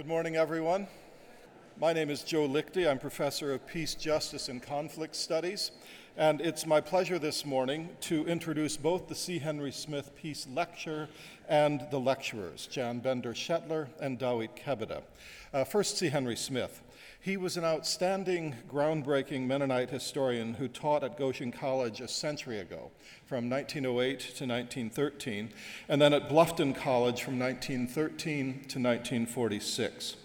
Good morning, everyone. My name is Joe Liechty. I'm professor of peace, justice, and conflict studies. And it's my pleasure this morning to introduce both the C. Henry Smith Peace Lecture and the lecturers, Jan Bender Shetler and Dawit Kebede. Uh, first, C. Henry Smith. He was an outstanding, groundbreaking Mennonite historian who taught at Goshen College a century ago, from 1908 to 1913, and then at Bluffton College from 1913 to 1946.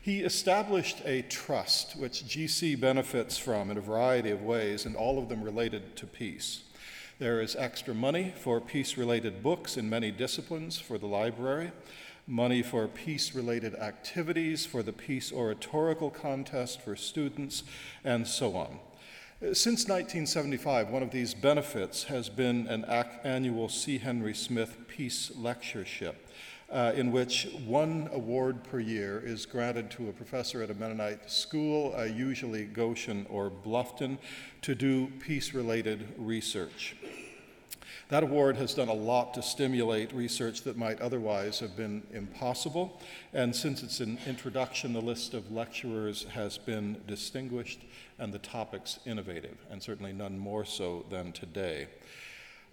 He established a trust which GC benefits from in a variety of ways, and all of them related to peace. There is extra money for peace related books in many disciplines for the library money for peace related activities, for the Peace Oratorical Contest for students, and so on. Since 1975, one of these benefits has been an annual C. Henry Smith Peace Lectureship. Uh, in which one award per year is granted to a professor at a Mennonite school, uh, usually Goshen or Bluffton, to do peace related research. That award has done a lot to stimulate research that might otherwise have been impossible. And since it's an introduction, the list of lecturers has been distinguished and the topics innovative, and certainly none more so than today.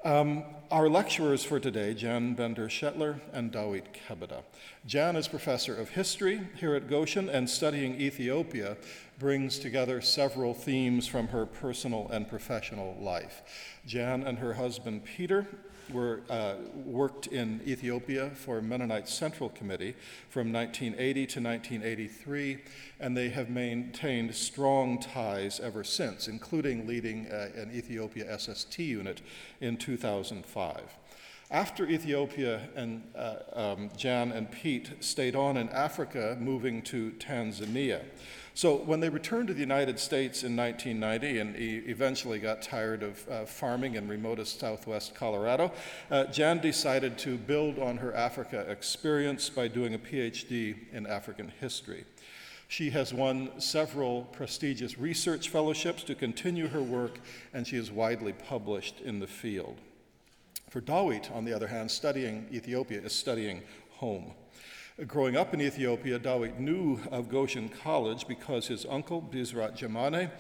Um, our lecturers for today, Jan Bender Shetler and Dawit Kebede. Jan is professor of history here at Goshen and studying Ethiopia brings together several themes from her personal and professional life. Jan and her husband Peter were, uh, worked in Ethiopia for Mennonite Central Committee from 1980 to 1983, and they have maintained strong ties ever since, including leading uh, an Ethiopia SST unit in 2005. After Ethiopia and uh, um, Jan and Pete stayed on in Africa, moving to Tanzania. So when they returned to the United States in 1990 and he eventually got tired of uh, farming in remotest southwest Colorado, uh, Jan decided to build on her Africa experience by doing a PhD in African history. She has won several prestigious research fellowships to continue her work, and she is widely published in the field. For Dawit, on the other hand, studying Ethiopia is studying home. Growing up in Ethiopia, Dawit knew of Goshen College because his uncle, Bizrat Jamane,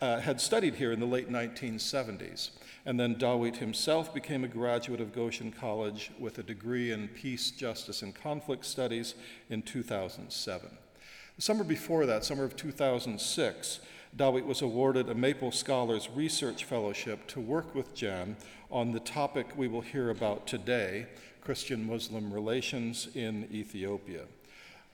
uh, had studied here in the late 1970s. And then Dawit himself became a graduate of Goshen College with a degree in Peace, Justice, and Conflict Studies in 2007. The summer before that, summer of 2006, Dawit was awarded a Maple Scholars Research Fellowship to work with Jan on the topic we will hear about today Christian Muslim relations in Ethiopia.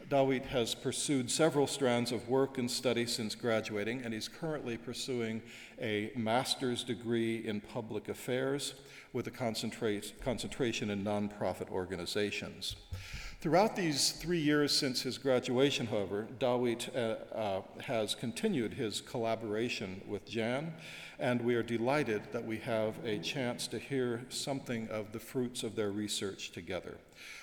Dawit has pursued several strands of work and study since graduating, and he's currently pursuing a master's degree in public affairs with a concentration in nonprofit organizations. Throughout these three years since his graduation, however, Dawit uh, uh, has continued his collaboration with Jan and we are delighted that we have a chance to hear something of the fruits of their research together.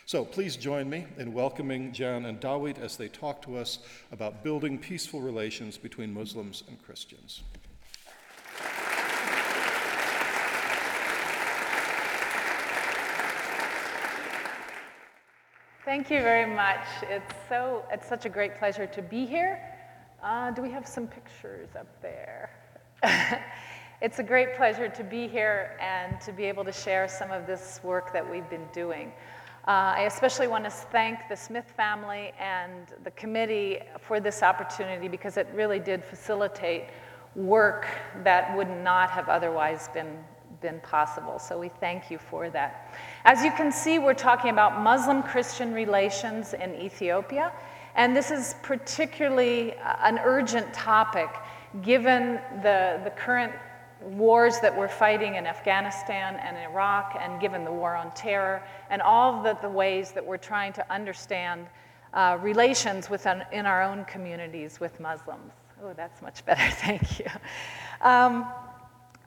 So please join me in welcoming Jan and Dawit as they talk to us about building peaceful relations between Muslims and Christians. Thank you very much. It's so it's such a great pleasure to be here. Uh, do we have some pictures up there? it's a great pleasure to be here and to be able to share some of this work that we've been doing. Uh, I especially want to thank the Smith family and the committee for this opportunity because it really did facilitate work that would not have otherwise been, been possible. So we thank you for that. As you can see, we're talking about Muslim Christian relations in Ethiopia, and this is particularly an urgent topic given the, the current wars that we're fighting in Afghanistan and Iraq, and given the war on terror, and all of the, the ways that we're trying to understand uh, relations within in our own communities with Muslims. Oh, that's much better, thank you. Um,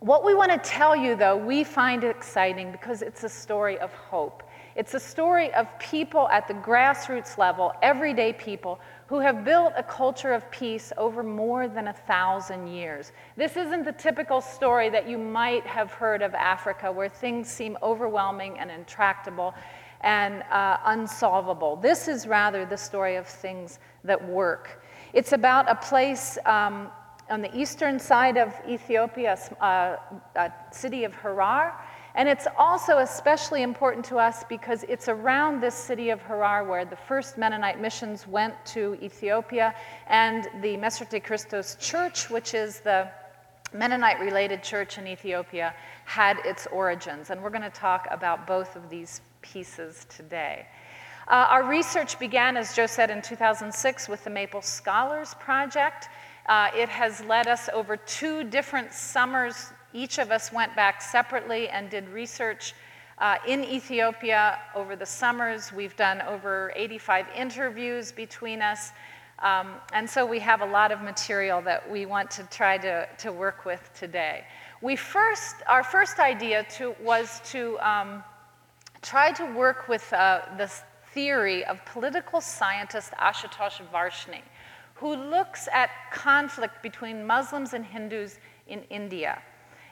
what we want to tell you, though, we find exciting because it's a story of hope. It's a story of people at the grassroots level, everyday people, who have built a culture of peace over more than a thousand years. This isn't the typical story that you might have heard of Africa, where things seem overwhelming and intractable. and uh, unsolvable. This is rather the story of things that work. It's about a place um, on the eastern side of Ethiopia, uh, a city of Harar. And it's also especially important to us because it's around this city of Harar where the first Mennonite missions went to Ethiopia, and the Meserete Kristos Church, which is the Mennonite related church in Ethiopia, had its origins. And we're going to talk about both of these pieces today. Uh, our research began, as Joe said, in 2006 with the Maple Scholars Project. Uh, it has led us over two different summers. Each of us went back separately and did research uh, in Ethiopia over the summers. We've done over 85 interviews between us. Um, and so we have a lot of material that we want to try to, to work with today. We first, our first idea to, was to um, try to work with uh, this theory of political scientist Ashutosh Varshney who looks at conflict between Muslims and Hindus in India.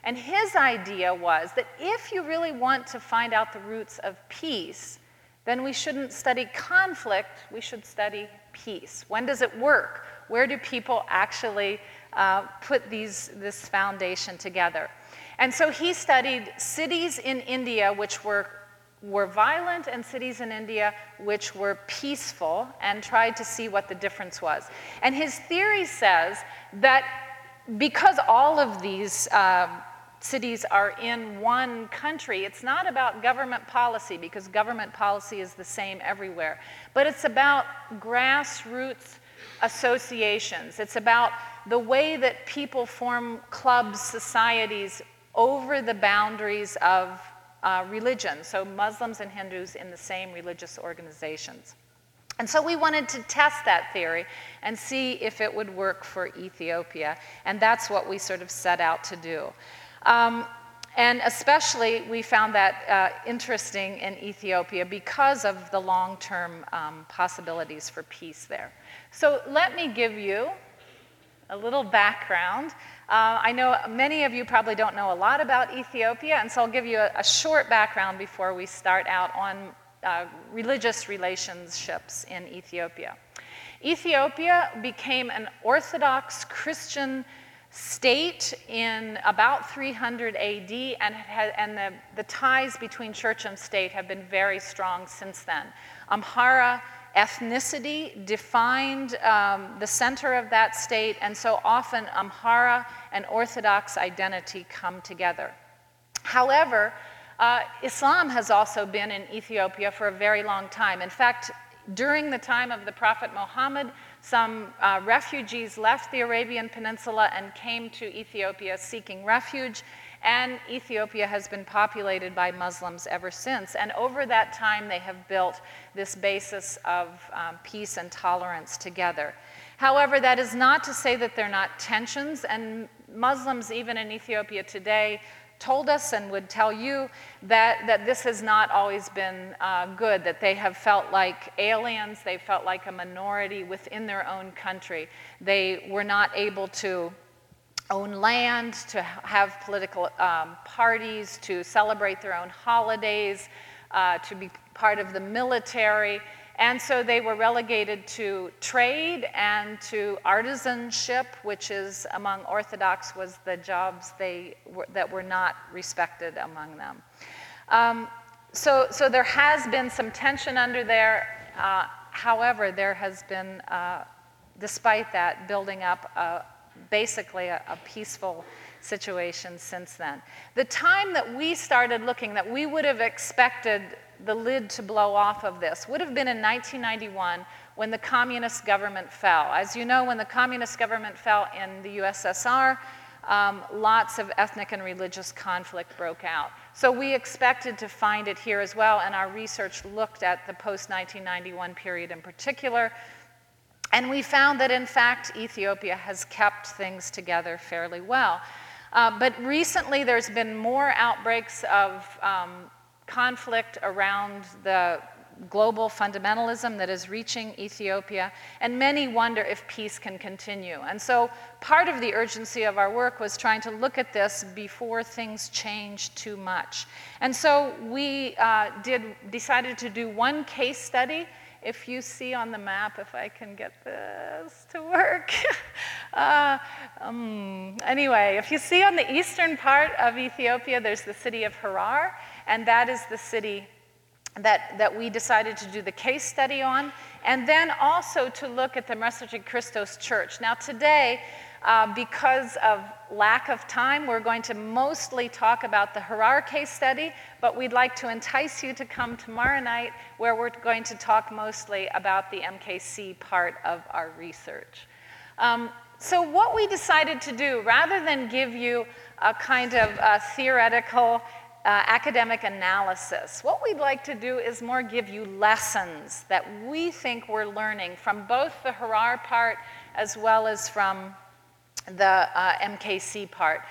And his idea was that if you really want to find out the roots of peace, then we shouldn't study conflict, we should study peace. When does it work? Where do people actually uh, put these, this foundation together? And so he studied cities in India which were were violent and cities in India which were peaceful and tried to see what the difference was. And his theory says that because all of these um, cities are in one country, it's not about government policy because government policy is the same everywhere, but it's about grassroots associations. It's about the way that people form clubs, societies over the boundaries of uh, religion, so Muslims and Hindus in the same religious organizations. And so we wanted to test that theory and see if it would work for Ethiopia, and that's what we sort of set out to do. Um, and especially, we found that uh, interesting in Ethiopia because of the long term um, possibilities for peace there. So, let me give you a little background uh, I know many of you probably don't know a lot about Ethiopia, and so I'll give you a, a short background before we start out on uh, religious relationships in Ethiopia. Ethiopia became an Orthodox Christian state in about 300 AD, and, had, and the, the ties between church and state have been very strong since then. Amhara ethnicity defined um, the center of that state, and so often Amhara and Orthodox identity come together. However, uh, Islam has also been in Ethiopia for a very long time. In fact, during the time of the Prophet Muhammad, some uh, refugees left the Arabian Peninsula and came to Ethiopia seeking refuge and Ethiopia has been populated by Muslims ever since. And over that time, they have built this basis of um, peace and tolerance together. However, that is not to say that there are not tensions, and Muslims, even in Ethiopia today, told us and would tell you that, that this has not always been uh, good, that they have felt like aliens, they felt like a minority within their own country. They were not able to own land, to have political um, parties, to celebrate their own holidays, uh, to be part of the military. And so they were relegated to trade and to artisanship, which is among Orthodox was the jobs they were, that were not respected among them. Um, so, so there has been some tension under there. Uh, however, there has been, uh, despite that, building up a, basically a, a peaceful situation since then. The time that we started looking, that we would have expected the lid to blow off of this, would have been in 1991 when the communist government fell. As you know, when the communist government fell in the USSR, um, lots of ethnic and religious conflict broke out. So we expected to find it here as well, and our research looked at the post 1991 period in particular. And we found that, in fact, Ethiopia has kept things together fairly well. Uh, but recently, there's been more outbreaks of um, conflict around the global fundamentalism that is reaching Ethiopia, and many wonder if peace can continue. And so part of the urgency of our work was trying to look at this before things change too much. And so we uh, did, decided to do one case study if you see on the map, if I can get this to work. uh, um, anyway, if you see on the eastern part of Ethiopia, there's the city of Harar, and that is the city that, that we decided to do the case study on, and then also to look at the Meserete Kristos Church. Now, today, uh, because of lack of time, we're going to mostly talk about the Harar case study, but we'd like to entice you to come tomorrow night where we're going to talk mostly about the MKC part of our research. Um, so, what we decided to do, rather than give you a kind of a theoretical uh, academic analysis. What we'd like to do is more give you lessons that we think we're learning from both the Harar part as well as from the uh, MKC part.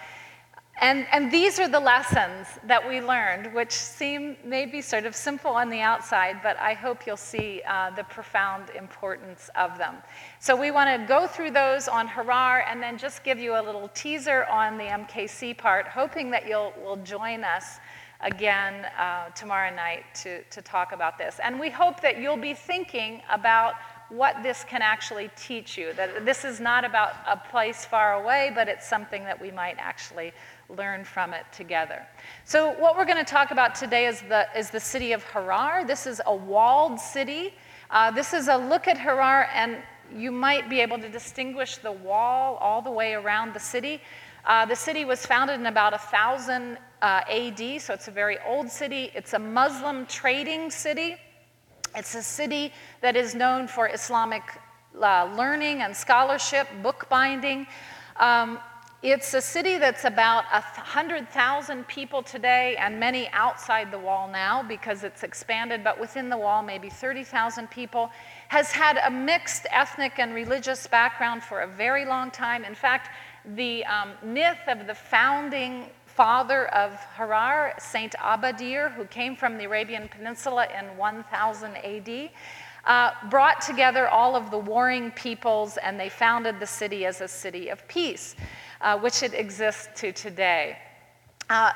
And, and these are the lessons that we learned, which seem maybe sort of simple on the outside, but I hope you'll see uh, the profound importance of them. So we want to go through those on Harar and then just give you a little teaser on the MKC part, hoping that you'll will join us again uh, tomorrow night to, to talk about this. And we hope that you'll be thinking about what this can actually teach you. That this is not about a place far away, but it's something that we might actually learn from it together. So, what we're going to talk about today is the, is the city of Harar. This is a walled city. Uh, this is a look at Harar, and you might be able to distinguish the wall all the way around the city. Uh, the city was founded in about 1000 uh, AD, so it's a very old city. It's a Muslim trading city. It's a city that is known for Islamic uh, learning and scholarship, bookbinding. Um, it's a city that's about 100,000 people today and many outside the wall now because it's expanded, but within the wall, maybe 30,000 people. Has had a mixed ethnic and religious background for a very long time. In fact, the um, myth of the founding father of Harar, Saint Abadir, who came from the Arabian Peninsula in 1000 AD, uh, brought together all of the warring peoples and they founded the city as a city of peace, uh, which it exists to today. Uh,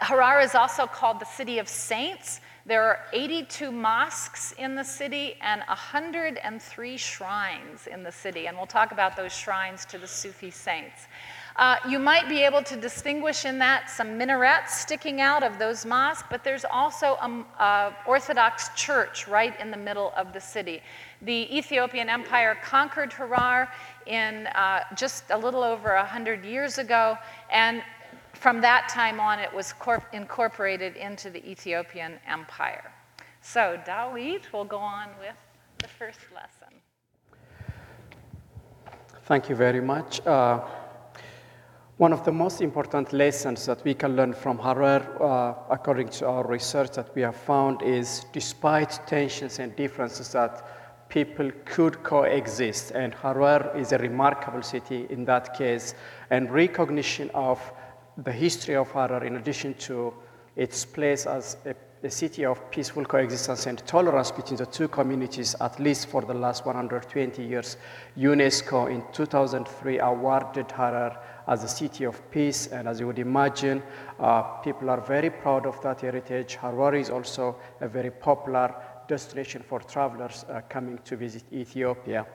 Harar is also called the city of saints. There are 82 mosques in the city and 103 shrines in the city, and we'll talk about those shrines to the Sufi saints. Uh, you might be able to distinguish in that some minarets sticking out of those mosques, but there's also an Orthodox church right in the middle of the city. The Ethiopian Empire conquered Harar in uh, just a little over 100 years ago, and from that time on, it was incorporated into the Ethiopian Empire. So, Dawit will go on with the first lesson. Thank you very much. Uh, one of the most important lessons that we can learn from Harar, uh, according to our research that we have found, is despite tensions and differences that people could coexist. And Harar is a remarkable city in that case. And recognition of the history of Harar, in addition to its place as a a city of peaceful coexistence and tolerance between the two communities, at least for the last 120 years. UNESCO in 2003 awarded Harar as a city of peace, and as you would imagine, uh, people are very proud of that heritage. Harar is also a very popular destination for travelers uh, coming to visit Ethiopia.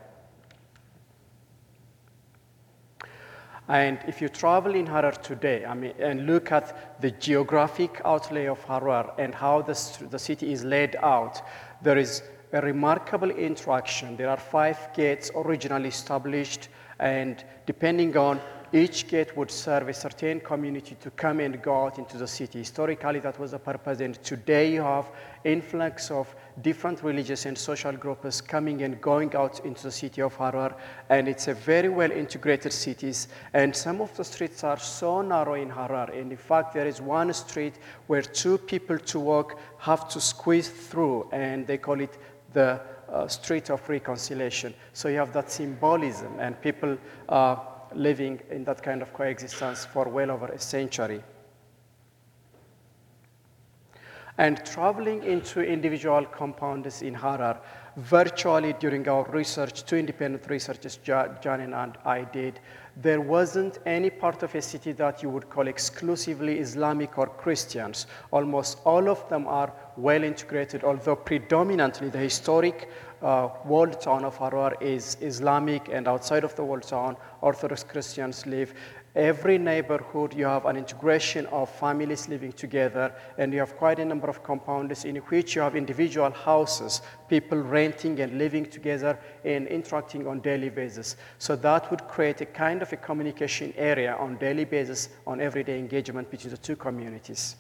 And if you travel in Harar today, I mean, and look at the geographic outlay of Harar and how the, the city is laid out, there is a remarkable interaction. There are five gates originally established, and depending on each gate would serve a certain community to come and go out into the city. Historically, that was the purpose, and today you have influx of different religious and social groups coming and going out into the city of Harar, and it's a very well integrated city. And some of the streets are so narrow in Harar, and in fact, there is one street where two people to walk have to squeeze through, and they call it the uh, street of reconciliation. So you have that symbolism, and people. Uh, living in that kind of coexistence for well over a century. And traveling into individual compounds in Harar, virtually during our research, two independent researchers, John and I did, there wasn't any part of a city that you would call exclusively Islamic or Christians. Almost all of them are well integrated, although predominantly the historic uh, walled town of Harar is Islamic, and outside of the walled town, Orthodox Christians live. Every neighborhood, you have an integration of families living together, and you have quite a number of compounds in which you have individual houses, people renting and living together and interacting on daily basis. So that would create a kind of a communication area on daily basis on everyday engagement between the two communities.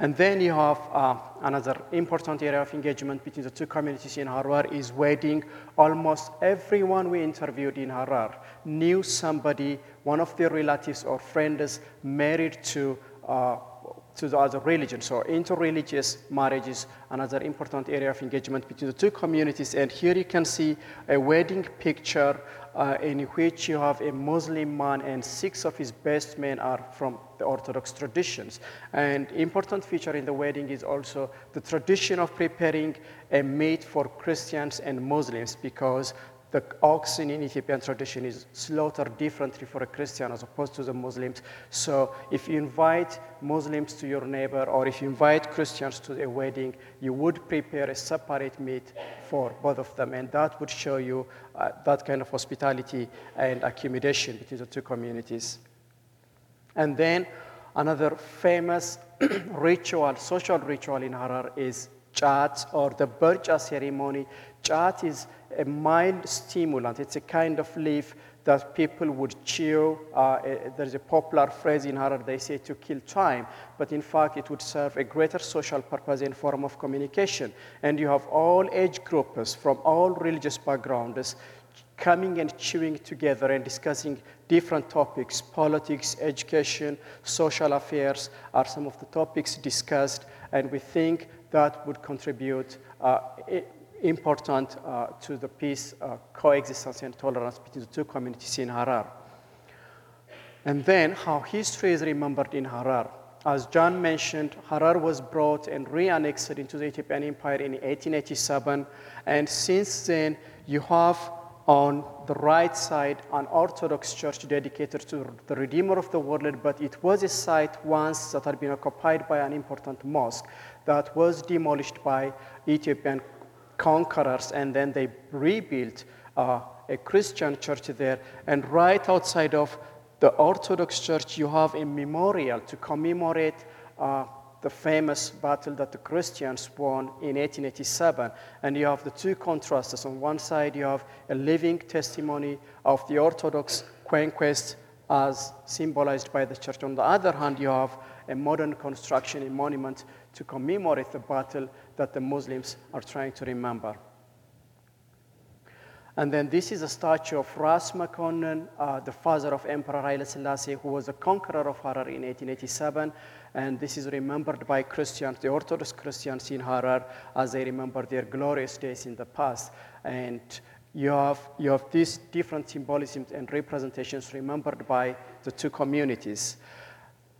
And then you have uh, another important area of engagement between the two communities in Harar is wedding. Almost everyone we interviewed in Harar knew somebody, one of their relatives or friends married to uh, to the other religion. So interreligious marriage is another important area of engagement between the two communities. And here you can see a wedding picture uh, in which you have a Muslim man and six of his best men are from the Orthodox traditions. And important feature in the wedding is also the tradition of preparing a meat for Christians and Muslims because the oxen in Ethiopian tradition is slaughtered differently for a Christian as opposed to the Muslims. So if you invite Muslims to your neighbor or if you invite Christians to a wedding, you would prepare a separate meat for both of them. And that would show you uh, that kind of hospitality and accommodation between the two communities. And then another famous ritual, social ritual in Harar is chat or the Burja ceremony. Chat is a mild stimulant. It's a kind of leaf that people would chew. Uh, there's a popular phrase in Harar, they say to kill time, but in fact it would serve a greater social purpose in form of communication. And you have all age groups from all religious backgrounds coming and chewing together and discussing different topics. Politics, education, social affairs are some of the topics discussed, and we think that would contribute uh, important uh, to the peace, uh, coexistence, and tolerance between the two communities in Harar. And then how history is remembered in Harar. As John mentioned, Harar was brought and re-annexed into the Ethiopian Empire in 1887, and since then you have on the right side an Orthodox church dedicated to the Redeemer of the world, but it was a site once that had been occupied by an important mosque that was demolished by Ethiopian conquerors, and then they rebuilt uh, a Christian church there. And right outside of the Orthodox Church, you have a memorial to commemorate uh, the famous battle that the Christians won in 1887. And you have the two contrasts. On one side, you have a living testimony of the Orthodox conquest as symbolized by the church. On the other hand, you have a modern construction, a monument to commemorate the battle that the Muslims are trying to remember. And then this is a statue of Ras Makonnen, uh, the father of Emperor Haile Selassie, who was a conqueror of Harar in 1887. And this is remembered by Christians, the Orthodox Christians in Harar, as they remember their glorious days in the past. And you have, you have these different symbolisms and representations remembered by the two communities.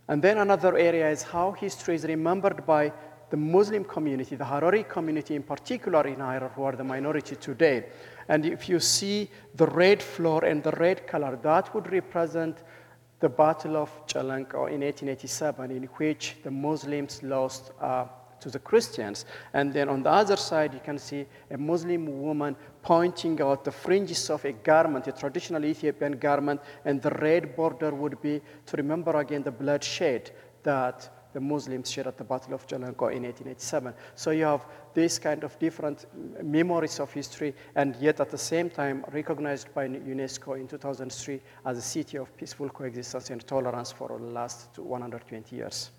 And then another area is how history is remembered by the Muslim community, the Harari community in particular in Harar, who are the minority today. And if you see the red floor and the red color, that would represent the Battle of Chelenqo in 1887, in which the Muslims lost uh, to the Christians. And then on the other side, you can see a Muslim woman pointing out the fringes of a garment, a traditional Ethiopian garment, and the red border would be to remember again the bloodshed that the Muslims shed at the Battle of Chelenqo in 1887. So you have this kind of different memories of history, and yet at the same time recognized by UNESCO in 2003 as a city of peaceful coexistence and tolerance for the last 120 years.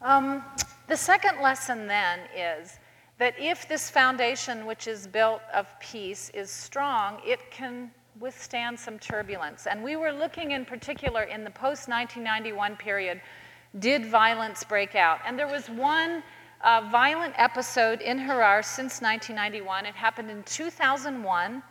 Um, the second lesson then is that if this foundation, which is built of peace, is strong, it can withstand some turbulence. And we were looking in particular in the post 1991 period did violence break out? And there was one uh, violent episode in Harar since 1991. It happened in 2001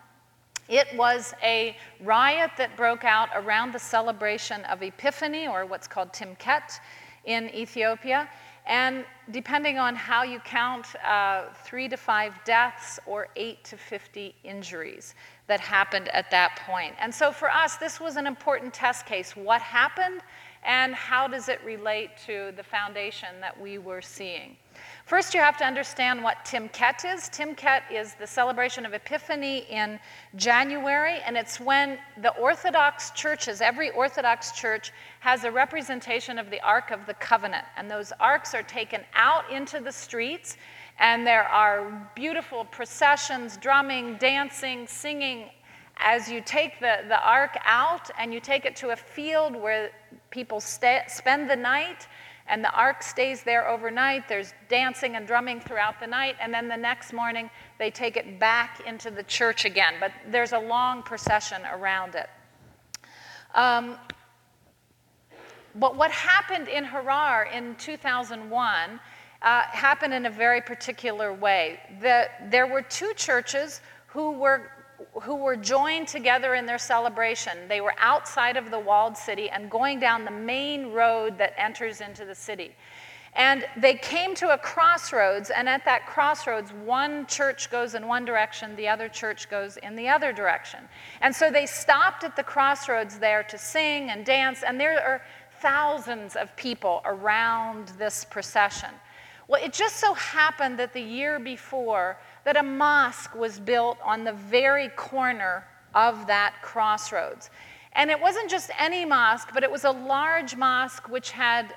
It was a riot that broke out around the celebration of Epiphany, or what's called Timket, in Ethiopia. And depending on how you count, uh, three to five deaths or eight to 50 injuries that happened at that point. And so for us, this was an important test case. What happened, and how does it relate to the foundation that we were seeing? First, you have to understand what Timket is. Timket is the celebration of Epiphany in January, and it's when the Orthodox churches, every Orthodox church, has a representation of the Ark of the Covenant. And those arks are taken out into the streets, and there are beautiful processions, drumming, dancing, singing. As you take the, the ark out and you take it to a field where people stay, spend the night, and the ark stays there overnight. There's dancing and drumming throughout the night, and then the next morning they take it back into the church again. But there's a long procession around it. Um, but what happened in Harar in 2001 uh, happened in a very particular way. The, there were two churches who were who were joined together in their celebration. They were outside of the walled city and going down the main road that enters into the city. And they came to a crossroads, and at that crossroads, one church goes in one direction, the other church goes in the other direction. And so they stopped at the crossroads there to sing and dance, and there are thousands of people around this procession. Well, it just so happened that the year before, that a mosque was built on the very corner of that crossroads. And it wasn't just any mosque, but it was a large mosque which had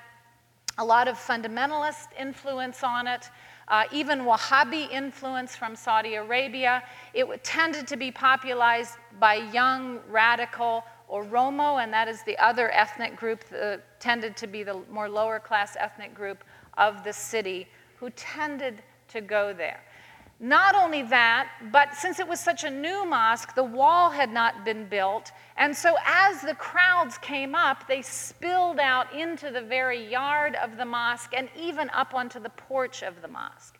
a lot of fundamentalist influence on it, uh, even Wahhabi influence from Saudi Arabia. It tended to be popularized by young, radical Oromo, and that is the other ethnic group that tended to be the more lower class ethnic group of the city who tended to go there. Not only that, but since it was such a new mosque, the wall had not been built. And so as the crowds came up, they spilled out into the very yard of the mosque and even up onto the porch of the mosque.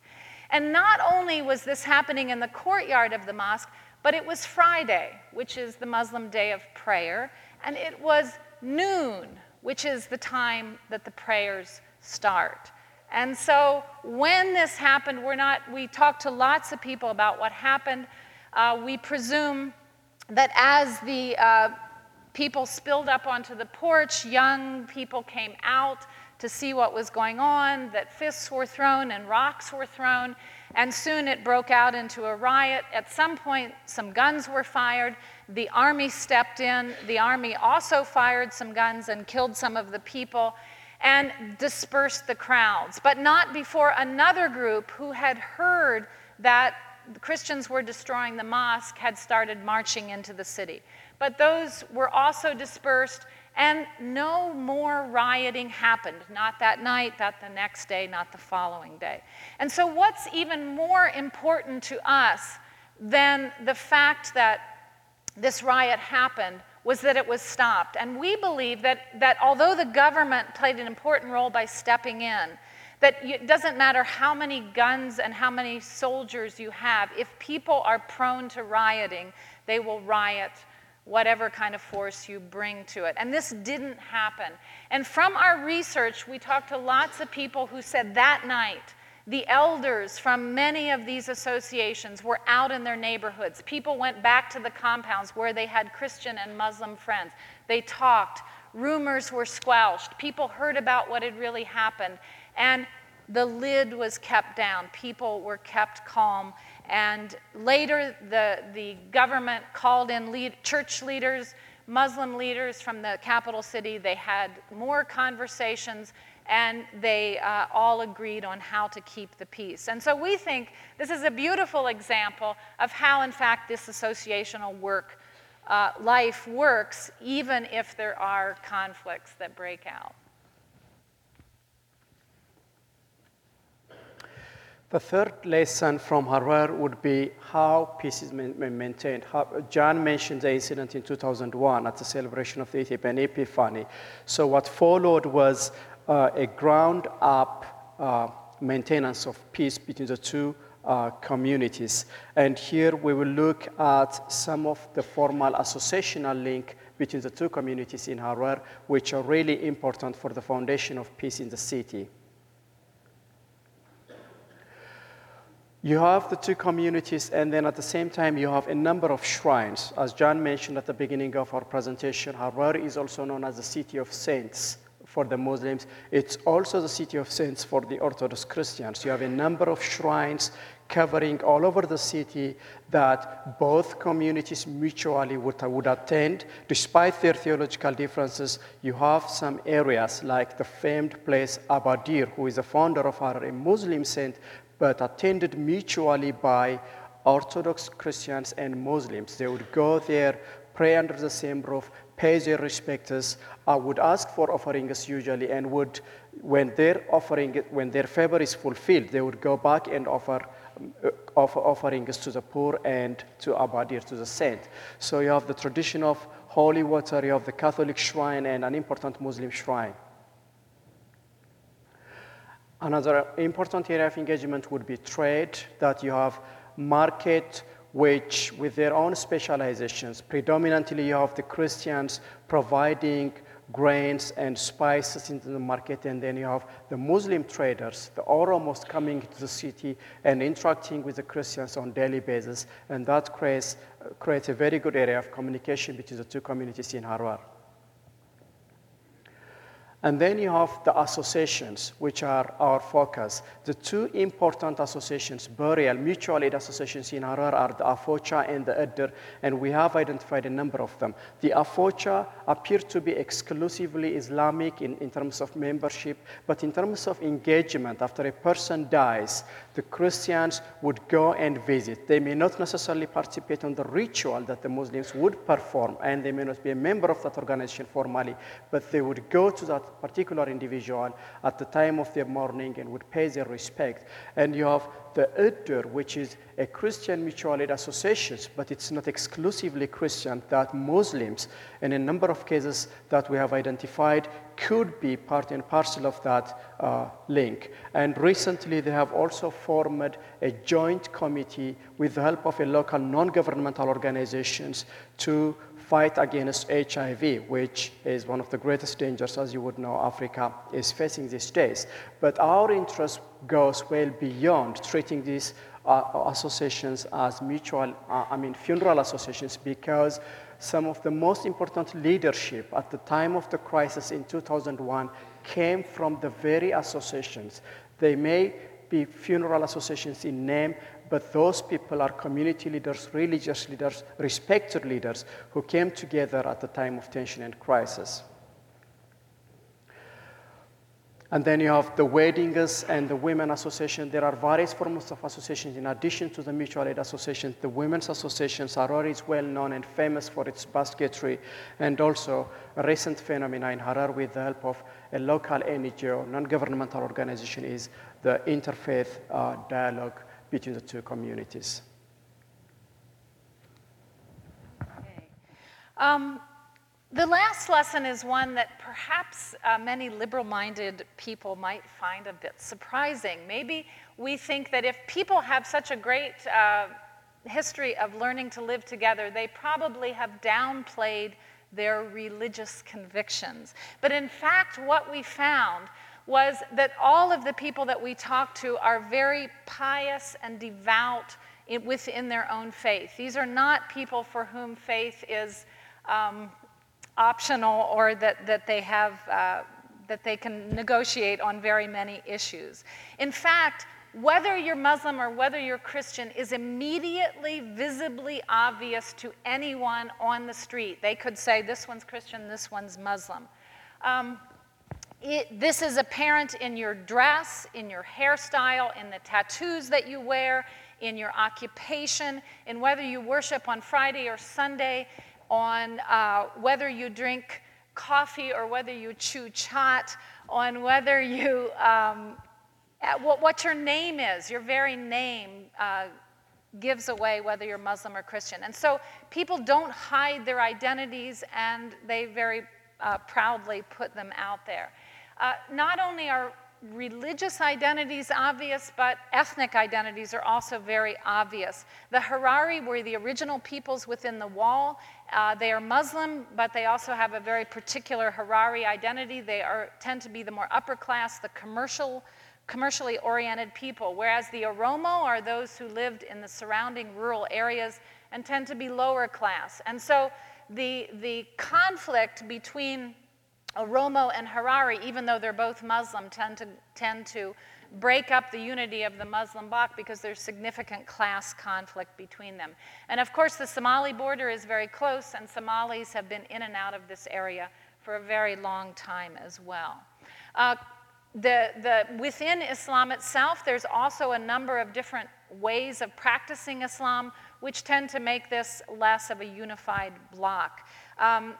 And not only was this happening in the courtyard of the mosque, but it was Friday, which is the Muslim day of prayer, and it was noon, which is the time that the prayers start. And so when this happened, we're not, we talked to lots of people about what happened. Uh, we presume that as the uh, people spilled up onto the porch, young people came out to see what was going on, that fists were thrown and rocks were thrown, and soon it broke out into a riot. At some point, some guns were fired. The army stepped in. The army also fired some guns and killed some of the people and dispersed the crowds, but not before another group who had heard that Christians were destroying the mosque had started marching into the city. But those were also dispersed, and no more rioting happened. Not that night, not the next day, not the following day. And so, what's even more important to us than the fact that this riot happened was that it was stopped. And we believe that, that although the government played an important role by stepping in, that it doesn't matter how many guns and how many soldiers you have, if people are prone to rioting, they will riot whatever kind of force you bring to it. And this didn't happen. And from our research, we talked to lots of people who said that night, the elders from many of these associations were out in their neighborhoods. People went back to the compounds where they had Christian and Muslim friends. They talked. Rumors were squelched. People heard about what had really happened. And the lid was kept down. People were kept calm. And later, the, the government called in lead, church leaders, Muslim leaders from the capital city. They had more conversations and they uh, all agreed on how to keep the peace. And so we think this is a beautiful example of how, in fact, this associational work, uh, life works, even if there are conflicts that break out. The third lesson from Harar would be how peace is maintained. John mentioned the incident in 2001 at the celebration of the Ethiopian Epiphany. So, what followed was a ground up uh, maintenance of peace between the two uh, communities. And here we will look at some of the formal associational link between the two communities in Harar, which are really important for the foundation of peace in the city. You have the two communities, and then at the same time, you have a number of shrines. As John mentioned at the beginning of our presentation, Harar is also known as the city of saints for the Muslims. It's also the city of saints for the Orthodox Christians. You have a number of shrines covering all over the city that both communities mutually would, would attend. Despite their theological differences, you have some areas like the famed place Abadir, who is the founder of our Muslim saint, but attended mutually by Orthodox Christians and Muslims. They would go there, pray under the same roof, pay their respects, uh, would ask for offerings usually, and would, when their offering, when their favor is fulfilled, they would go back and offer, uh, offer offerings to the poor and to Abadir, to the saint. So you have the tradition of holy water, you have the Catholic shrine, and an important Muslim shrine. Another important area of engagement would be trade, that you have market which with their own specializations, predominantly you have the Christians providing grains and spices into the market, and then you have the Muslim traders, the Oromos coming to the city and interacting with the Christians on daily basis, and that creates, creates a very good area of communication between the two communities in Harar. And then you have the associations, which are our focus. The two important associations, burial, mutual aid associations in Harar are the AFOCHA and the Edir, and we have identified a number of them. The AFOCHA appear to be exclusively Islamic in, in terms of membership, but in terms of engagement, after a person dies, the Christians would go and visit. They may not necessarily participate in the ritual that the Muslims would perform, and they may not be a member of that organization formally, but they would go to that particular individual at the time of their mourning and would pay their respect. And you have the Edir, which is a Christian mutual aid association, but it's not exclusively Christian, that Muslims, in a number of cases that we have identified, could be part and parcel of that uh, link. And recently, they have also formed a joint committee with the help of a local non-governmental organizations to fight against HIV, which is one of the greatest dangers, as you would know, Africa is facing these days. But our interest goes well beyond treating these uh, associations as mutual, uh, I mean, funeral associations, because some of the most important leadership at the time of the crisis in 2001 came from the very associations. They may be funeral associations in name, but those people are community leaders, religious leaders, respected leaders who came together at the time of tension and crisis. And then you have the weddings and the women association. There are various forms of associations in addition to the mutual aid associations. The women's associations are always well known and famous for its basketry and also a recent phenomenon in Harar with the help of a local NGO, non-governmental organization, is the interfaith uh, dialogue between the two communities. Okay. Um, the last lesson is one that perhaps uh, many liberal minded people might find a bit surprising. Maybe we think that if people have such a great uh, history of learning to live together, they probably have downplayed their religious convictions. But in fact, what we found was that all of the people that we talked to are very pious and devout in, within their own faith. These are not people for whom faith is um, optional or that, that they have. Uh, that they can negotiate on very many issues. In fact, whether you're Muslim or whether you're Christian is immediately visibly obvious to anyone on the street. They could say, This one's Christian, this one's Muslim. Um, it, this is apparent in your dress, in your hairstyle, in the tattoos that you wear, in your occupation, in whether you worship on Friday or Sunday, on uh, whether you drink coffee or whether you chew chat, on whether you, um, what, what, your name is, your very name. Uh, gives away whether you're Muslim or Christian. And so people don't hide their identities and they very uh, proudly put them out there. Uh, not only are religious identities obvious, but ethnic identities are also very obvious. The Harari were the original peoples within the wall. Uh, they are Muslim, but they also have a very particular Harari identity. They are, tend to be the more upper class, the commercial, commercially oriented people, whereas the Oromo are those who lived in the surrounding rural areas and tend to be lower class. And so the, the conflict between Oromo and Harari, even though they're both Muslim, tend to, tend to break up the unity of the Muslim bloc because there's significant class conflict between them. And of course, the Somali border is very close, and Somalis have been in and out of this area for a very long time as well. Uh, the, the, within Islam itself, there's also a number of different ways of practicing Islam, which tend to make this less of a unified bloc. Um,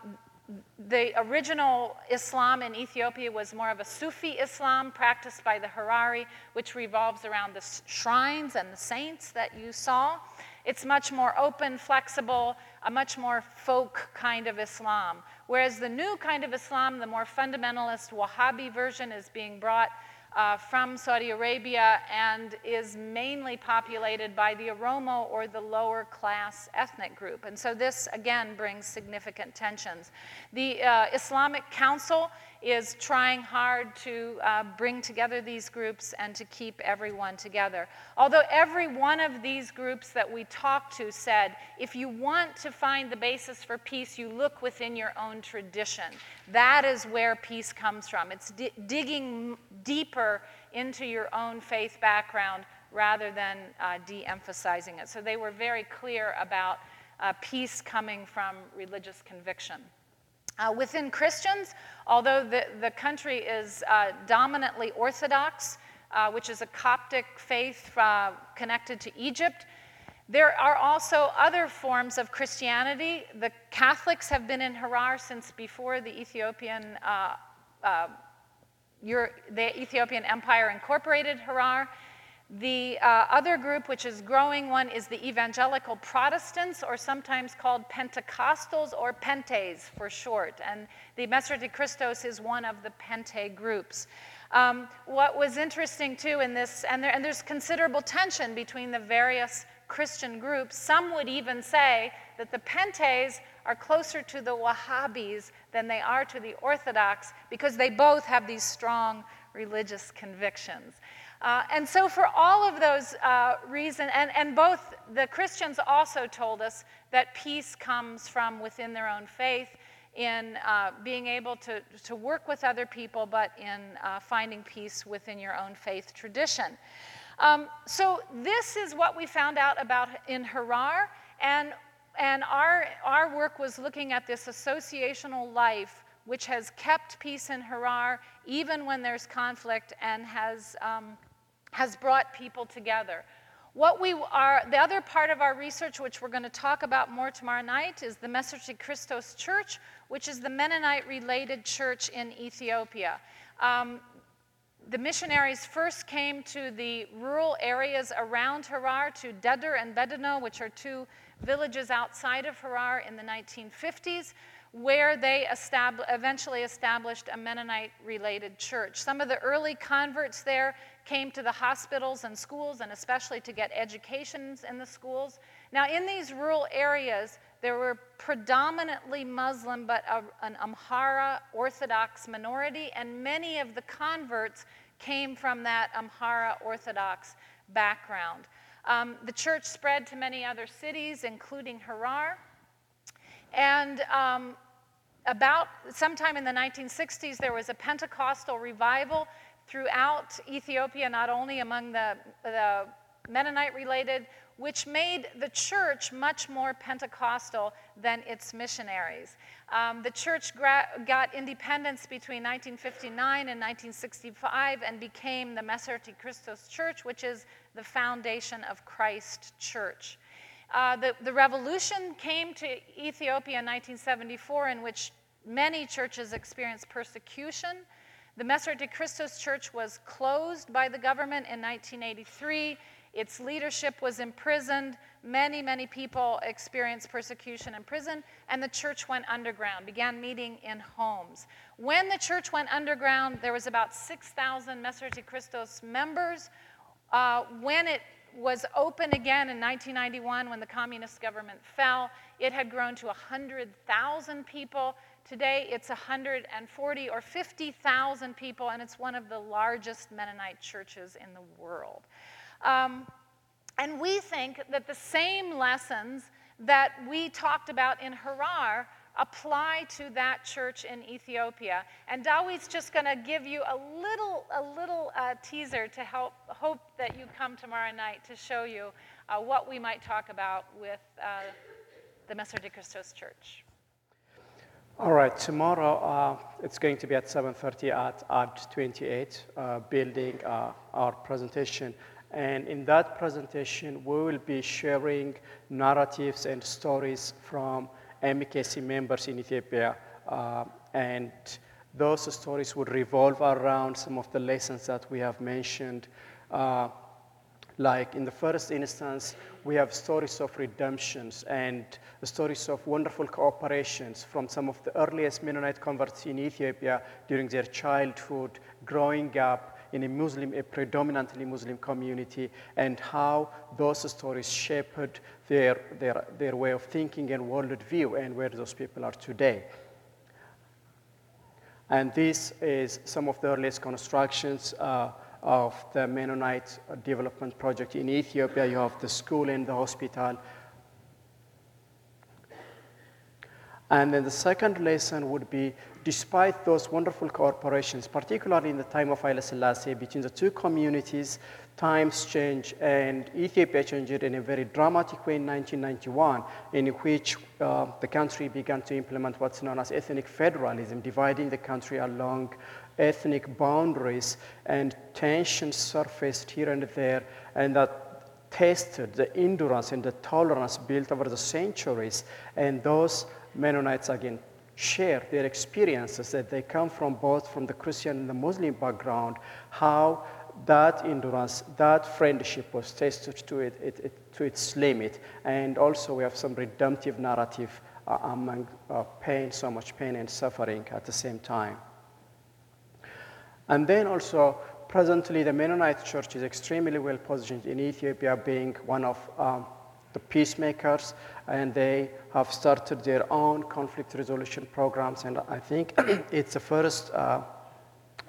the original Islam in Ethiopia was more of a Sufi Islam practiced by the Harari, which revolves around the shrines and the saints that you saw. It's much more open, flexible, a much more folk kind of Islam. Whereas the new kind of Islam, the more fundamentalist Wahhabi version, is being brought uh, from Saudi Arabia and is mainly populated by the Oromo or the lower class ethnic group. And so this, again, brings significant tensions. The uh, Islamic Council is trying hard to uh, bring together these groups and to keep everyone together. Although every one of these groups that we talked to said, if you want to find the basis for peace, you look within your own tradition. That is where peace comes from. It's di- digging deeper into your own faith background rather than uh, de emphasizing it. So they were very clear about uh, peace coming from religious conviction. Uh, within Christians, although the, the country is uh, dominantly Orthodox, uh, which is a Coptic faith uh, connected to Egypt, there are also other forms of Christianity. The Catholics have been in Harar since before the Ethiopian, uh, uh, Euro- the Ethiopian Empire incorporated Harar. The uh, other group, which is growing one, is the evangelical Protestants, or sometimes called Pentecostals or Pentes for short. And the Meserete Kristos is one of the Pente groups. Um, what was interesting too in this, and, there, and there's considerable tension between the various Christian groups, some would even say that the Pentes are closer to the Wahhabis than they are to the Orthodox because they both have these strong religious convictions. Uh, and so, for all of those uh, reasons, and, and both the Christians also told us that peace comes from within their own faith, in uh, being able to, to work with other people, but in uh, finding peace within your own faith tradition. Um, so, this is what we found out about in Harar, and, and our, our work was looking at this associational life which has kept peace in Harar even when there's conflict and has, um, has brought people together. What we are, the other part of our research, which we're going to talk about more tomorrow night, is the Meserete Kristos Church, which is the Mennonite related church in Ethiopia. Um, the missionaries first came to the rural areas around Harar, to Deder and Bedeno, which are two villages outside of Harar in the 1950s where they estab- eventually established a Mennonite related church. Some of the early converts there came to the hospitals and schools, and especially to get educations in the schools. Now, in these rural areas, there were predominantly Muslim, but a, an Amhara Orthodox minority, and many of the converts came from that Amhara Orthodox background. Um, the church spread to many other cities, including Harar. And um, about sometime in the 1960s, there was a Pentecostal revival throughout Ethiopia, not only among the, the Mennonite related, which made the church much more Pentecostal than its missionaries. Um, the church gra- got independence between 1959 and 1965 and became the Meserete Kristos Church, which is the foundation of Christ Church. Uh, the, the revolution came to Ethiopia in 1974, in which many churches experienced persecution. The Meserete Kristos Church was closed by the government in 1983. Its leadership was imprisoned. Many, many people experienced persecution in prison, and the church went underground, began meeting in homes. When the church went underground, there was about 6,000 Meserete Kristos members. Uh, when it was open again in 1991 when the communist government fell. It had grown to 100,000 people. Today it's 140 or 50,000 people, and it's one of the largest Mennonite churches in the world. Um, and we think that the same lessons that we talked about in Harar apply to that church in Ethiopia. And Dawi's just going to give you a little, a little uh, teaser to help hope that you come tomorrow night to show you uh, what we might talk about with uh, the Meserete Kristos Church. All right, tomorrow uh, it's going to be at 7.30 at Ad 28 uh, building uh, our presentation. And in that presentation, we will be sharing narratives and stories from MKC members in Ethiopia. Uh, and those stories would revolve around some of the lessons that we have mentioned. Like in the first instance, we have stories of redemptions and stories of wonderful cooperations from some of the earliest Mennonite converts in Ethiopia during their childhood, growing up, in a Muslim, a predominantly Muslim community, and how those stories shaped their, their, their way of thinking and worldview and where those people are today. And this is some of the earliest constructions uh, of the Mennonite development project in Ethiopia. You have the school and the hospital. And then the second lesson would be despite those wonderful cooperations, particularly in the time of Haile Selassie, between the two communities, times change, and Ethiopia changed in a very dramatic way in 1991, in which uh, the country began to implement what's known as ethnic federalism, dividing the country along ethnic boundaries, and tensions surfaced here and there, and that tested the endurance and the tolerance built over the centuries, and those Mennonites again share their experiences that they come from both from the Christian and the Muslim background, how that endurance, that friendship was tested to, it, it, it, to its limit. And also we have some redemptive narrative uh, among uh, pain, so much pain and suffering at the same time. And then also, presently the Mennonite church is extremely well positioned in Ethiopia, being one of um, the peacemakers, and they have started their own conflict resolution programs. And I think it's the first uh,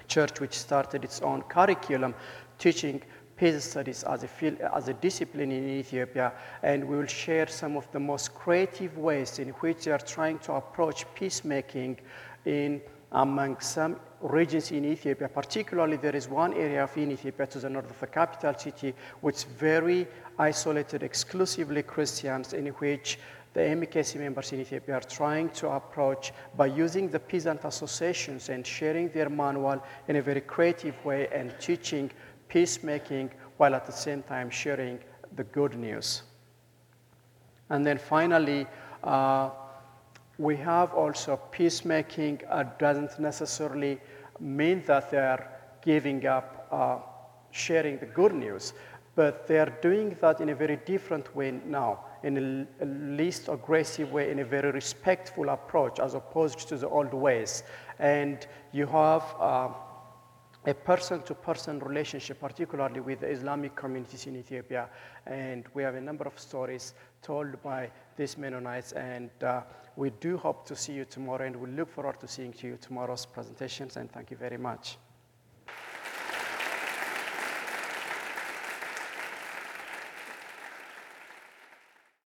church which started its own curriculum teaching peace studies as a, field, as a discipline in Ethiopia, and we will share some of the most creative ways in which they are trying to approach peacemaking in among some regions in Ethiopia. Particularly, there is one area of in Ethiopia to the north of the capital city, which is very isolated, exclusively Christians, in which the MKC members in Ethiopia are trying to approach by using the peasant associations and sharing their manual in a very creative way and teaching peacemaking while at the same time sharing the good news. And then finally, uh, we have also peacemaking uh, doesn't necessarily mean that they are giving up uh, sharing the good news, but they are doing that in a very different way now, in a, a least aggressive way, in a very respectful approach, as opposed to the old ways. And you have uh, a person-to-person relationship, particularly with the Islamic communities in Ethiopia. And we have a number of stories told by these Mennonites. And uh, we do hope to see you tomorrow, and we look forward to seeing you tomorrow's presentations. And thank you very much.